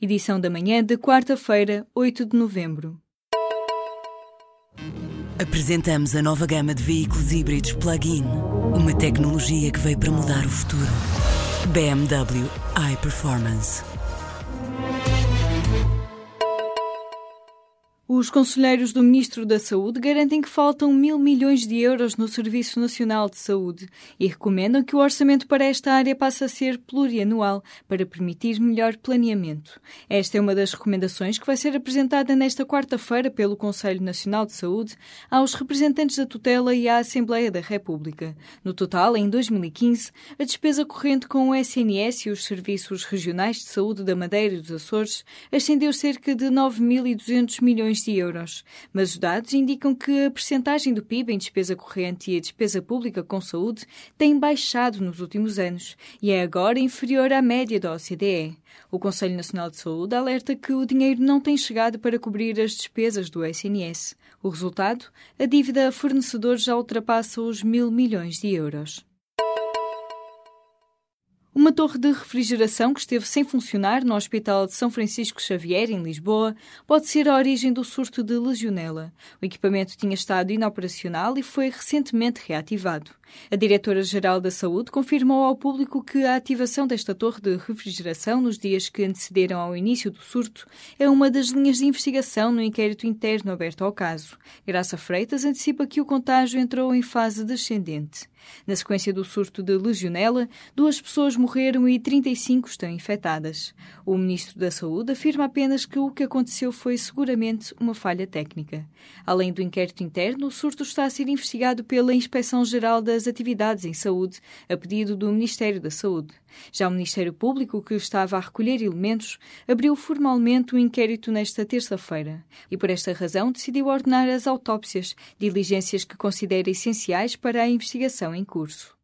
edição da manhã de quarta-feira, 8 de novembro. Apresentamos a nova gama de veículos híbridos plug-in. Uma tecnologia que veio para mudar o futuro. BMW iPerformance. Os conselheiros do Ministro da Saúde garantem que faltam mil milhões de euros no Serviço Nacional de Saúde e recomendam que o orçamento para esta área passe a ser plurianual para permitir melhor planeamento. Esta é uma das recomendações que vai ser apresentada nesta quarta-feira pelo Conselho Nacional de Saúde aos representantes da tutela e à Assembleia da República. No total, em 2015, a despesa corrente com o SNS e os Serviços Regionais de Saúde da Madeira e dos Açores ascendeu cerca de 9.200 milhões de euros, mas os dados indicam que a percentagem do PIB em despesa corrente e a despesa pública com saúde tem baixado nos últimos anos e é agora inferior à média da OCDE. O Conselho Nacional de Saúde alerta que o dinheiro não tem chegado para cobrir as despesas do SNS. O resultado? A dívida a fornecedores já ultrapassa os mil milhões de euros. Uma torre de refrigeração que esteve sem funcionar no Hospital de São Francisco Xavier, em Lisboa, pode ser a origem do surto de legionela. O equipamento tinha estado inoperacional e foi recentemente reativado. A diretora-geral da Saúde confirmou ao público que a ativação desta torre de refrigeração nos dias que antecederam ao início do surto é uma das linhas de investigação no inquérito interno aberto ao caso. Graça Freitas antecipa que o contágio entrou em fase descendente. Na sequência do surto de legionela, duas pessoas morreram e 35 estão infectadas. O ministro da Saúde afirma apenas que o que aconteceu foi seguramente uma falha técnica. Além do inquérito interno, o surto está a ser investigado pela Inspeção-Geral das Atividades em Saúde, a pedido do Ministério da Saúde. Já o Ministério Público, que estava a recolher elementos, abriu formalmente o inquérito nesta terça-feira e, por esta razão, decidiu ordenar as autópsias, diligências que considera essenciais para a investigação em curso.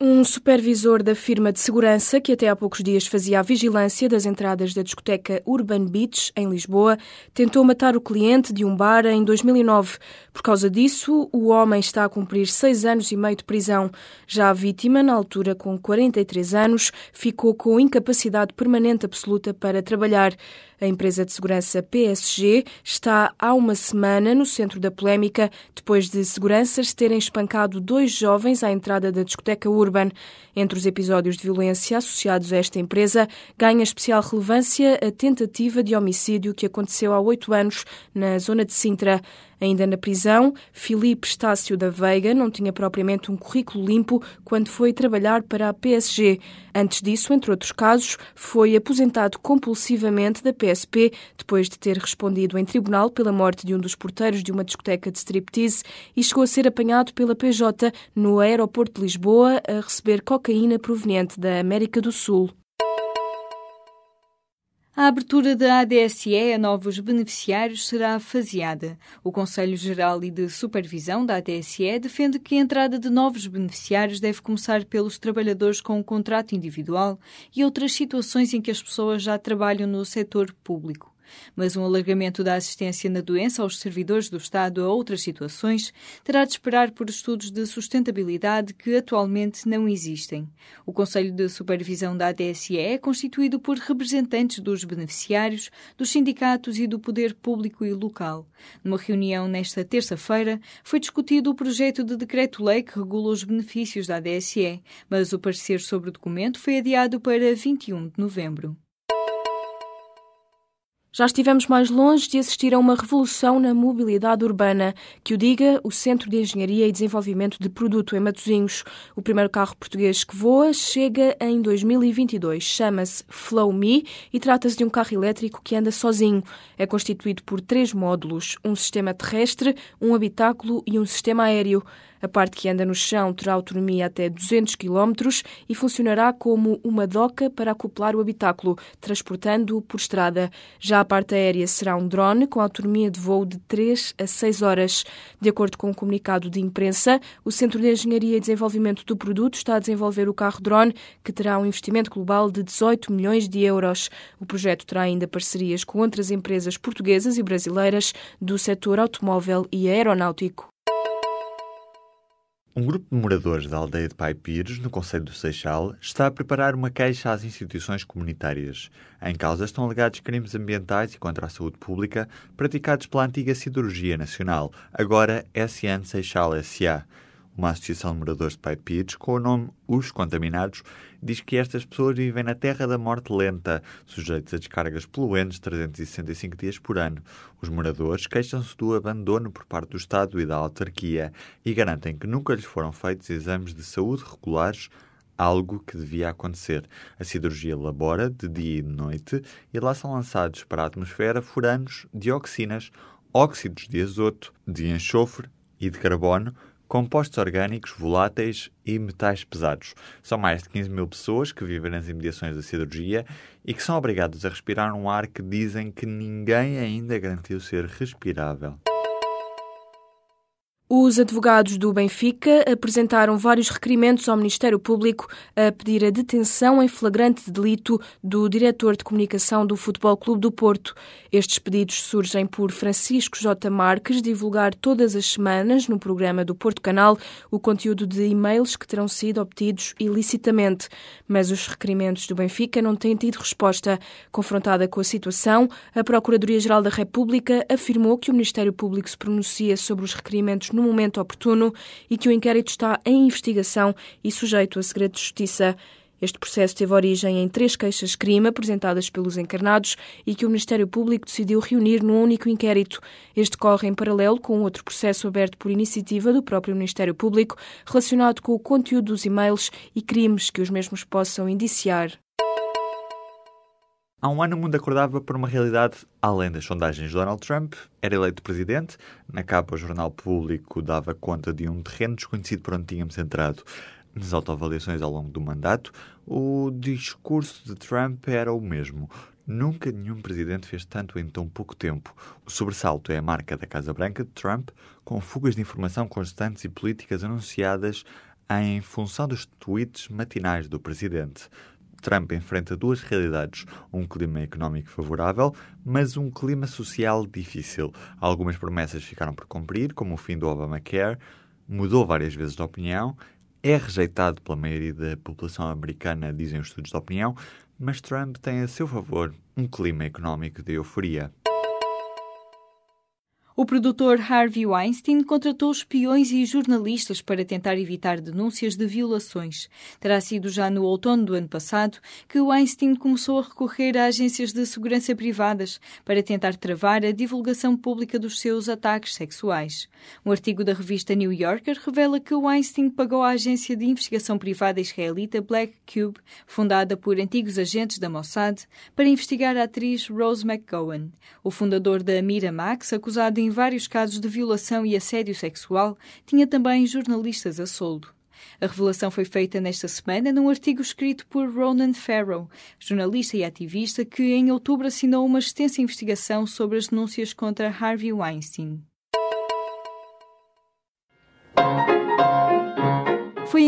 Um supervisor da firma de segurança, que até há poucos dias fazia a vigilância das entradas da discoteca Urban Beach, em Lisboa, tentou matar o cliente de um bar em 2009. Por causa disso, o homem está a cumprir seis anos e meio de prisão. Já a vítima, na altura com 43 anos, ficou com incapacidade permanente absoluta para trabalhar. A empresa de segurança PSG está há uma semana no centro da polémica depois de seguranças terem espancado dois jovens à entrada da discoteca Urban. Entre os episódios de violência associados a esta empresa, ganha especial relevância a tentativa de homicídio que aconteceu há oito anos na zona de Sintra. Ainda na prisão, Filipe Estácio da Veiga não tinha propriamente um currículo limpo quando foi trabalhar para a PSG. Antes disso, entre outros casos, foi aposentado compulsivamente da PSP depois de ter respondido em tribunal pela morte de um dos porteiros de uma discoteca de striptease e chegou a ser apanhado pela PJ no aeroporto de Lisboa a receber cocaína proveniente da América do Sul. A abertura da ADSE a novos beneficiários será faseada. O Conselho Geral e de Supervisão da ADSE defende que a entrada de novos beneficiários deve começar pelos trabalhadores com um contrato individual e outras situações em que as pessoas já trabalham no setor público mas um alargamento da assistência na doença aos servidores do Estado a outras situações terá de esperar por estudos de sustentabilidade que atualmente não existem. O Conselho de Supervisão da ADSE é constituído por representantes dos beneficiários, dos sindicatos e do poder público e local. Numa reunião nesta terça-feira, foi discutido o projeto de decreto-lei que regula os benefícios da ADSE, mas o parecer sobre o documento foi adiado para 21 de novembro. Já estivemos mais longe de assistir a uma revolução na mobilidade urbana. Que o diga o Centro de Engenharia e Desenvolvimento de Produto em Matosinhos. O primeiro carro português que voa chega em 2022. Chama-se Flow Me e trata-se de um carro elétrico que anda sozinho. É constituído por três módulos: um sistema terrestre, um habitáculo e um sistema aéreo. A parte que anda no chão terá autonomia até 200 km e funcionará como uma doca para acoplar o habitáculo, transportando-o por estrada. Já a parte aérea será um drone com autonomia de voo de 3 a 6 horas. De acordo com um comunicado de imprensa, o Centro de Engenharia e Desenvolvimento do Produto está a desenvolver o carro drone, que terá um investimento global de 18 milhões de euros. O projeto terá ainda parcerias com outras empresas portuguesas e brasileiras do setor automóvel e aeronáutico. Um grupo de moradores da aldeia de Pai Pires, no Conselho do Seixal, está a preparar uma queixa às instituições comunitárias. Em causa estão alegados crimes ambientais e contra a saúde pública praticados pela antiga Siderurgia Nacional, agora SN Seixal SA. Uma associação de moradores de Pai com o nome Os Contaminados, diz que estas pessoas vivem na terra da morte lenta, sujeitos a descargas poluentes 365 dias por ano. Os moradores queixam-se do abandono por parte do Estado e da autarquia e garantem que nunca lhes foram feitos exames de saúde regulares algo que devia acontecer. A siderurgia labora de dia e de noite e lá são lançados para a atmosfera furanos, dioxinas, óxidos de azoto, de enxofre e de carbono compostos orgânicos, voláteis e metais pesados. São mais de 15 mil pessoas que vivem nas imediações da cirurgia e que são obrigados a respirar um ar que dizem que ninguém ainda garantiu ser respirável. Os advogados do Benfica apresentaram vários requerimentos ao Ministério Público a pedir a detenção em flagrante delito do diretor de comunicação do Futebol Clube do Porto. Estes pedidos surgem por Francisco J. Marques divulgar todas as semanas no programa do Porto Canal o conteúdo de e-mails que terão sido obtidos ilicitamente. Mas os requerimentos do Benfica não têm tido resposta. Confrontada com a situação, a Procuradoria-Geral da República afirmou que o Ministério Público se pronuncia sobre os requerimentos no momento oportuno e que o inquérito está em investigação e sujeito a segredo de justiça. Este processo teve origem em três queixas-crime apresentadas pelos encarnados e que o Ministério Público decidiu reunir num único inquérito. Este corre em paralelo com outro processo aberto por iniciativa do próprio Ministério Público relacionado com o conteúdo dos e-mails e crimes que os mesmos possam indiciar. Há um ano o mundo acordava por uma realidade além das sondagens. Donald Trump era eleito presidente. Na capa, o jornal público dava conta de um terreno desconhecido por onde tínhamos entrado. Nas autoavaliações ao longo do mandato, o discurso de Trump era o mesmo. Nunca nenhum presidente fez tanto em tão pouco tempo. O sobressalto é a marca da Casa Branca de Trump, com fugas de informação constantes e políticas anunciadas em função dos tweets matinais do presidente. Trump enfrenta duas realidades: um clima económico favorável, mas um clima social difícil. Algumas promessas ficaram por cumprir, como o fim do Obamacare, mudou várias vezes de opinião, é rejeitado pela maioria da população americana, dizem os estudos de opinião, mas Trump tem a seu favor um clima económico de euforia. O produtor Harvey Weinstein contratou espiões e jornalistas para tentar evitar denúncias de violações. Terá sido já no outono do ano passado que Weinstein começou a recorrer a agências de segurança privadas para tentar travar a divulgação pública dos seus ataques sexuais. Um artigo da revista New Yorker revela que Weinstein pagou à agência de investigação privada israelita Black Cube, fundada por antigos agentes da Mossad, para investigar a atriz Rose McGowan. O fundador da Miramax, acusado em vários casos de violação e assédio sexual, tinha também jornalistas a soldo. A revelação foi feita nesta semana num artigo escrito por Ronan Farrow, jornalista e ativista que em outubro assinou uma extensa investigação sobre as denúncias contra Harvey Weinstein.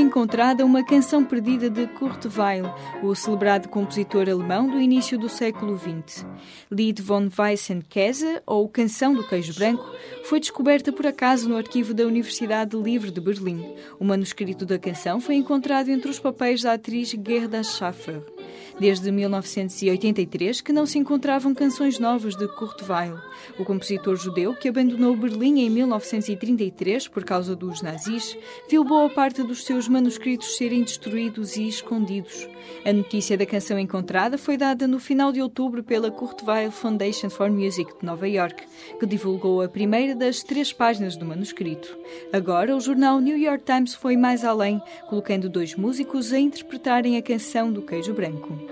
Encontrada uma canção perdida de Kurt Weill, o celebrado compositor alemão do início do século XX. Lied von Weissen Käse, ou Canção do Queijo Branco, foi descoberta por acaso no arquivo da Universidade Livre de Berlim. O manuscrito da canção foi encontrado entre os papéis da atriz Gerda Schaffer desde 1983 que não se encontravam canções novas de Kurt Weill, o compositor judeu que abandonou Berlim em 1933 por causa dos nazis, viu boa parte dos seus manuscritos serem destruídos e escondidos. A notícia da canção encontrada foi dada no final de outubro pela Kurt Weill Foundation for Music de Nova York, que divulgou a primeira das três páginas do manuscrito. Agora, o jornal New York Times foi mais além, colocando dois músicos a interpretarem a canção do queijo branco.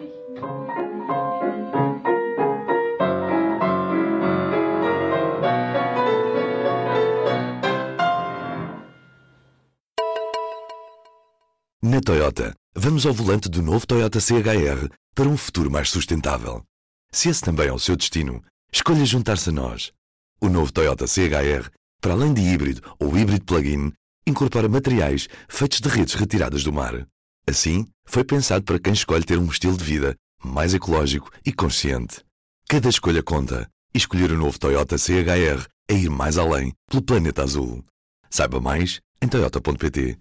Toyota, vamos ao volante do novo Toyota CHR para um futuro mais sustentável. Se esse também é o seu destino, escolha juntar-se a nós. O novo Toyota CHR, para além de híbrido ou híbrido plug-in, incorpora materiais feitos de redes retiradas do mar. Assim, foi pensado para quem escolhe ter um estilo de vida mais ecológico e consciente. Cada escolha conta e escolher o novo Toyota CHR é ir mais além pelo planeta azul. Saiba mais em toyota.pt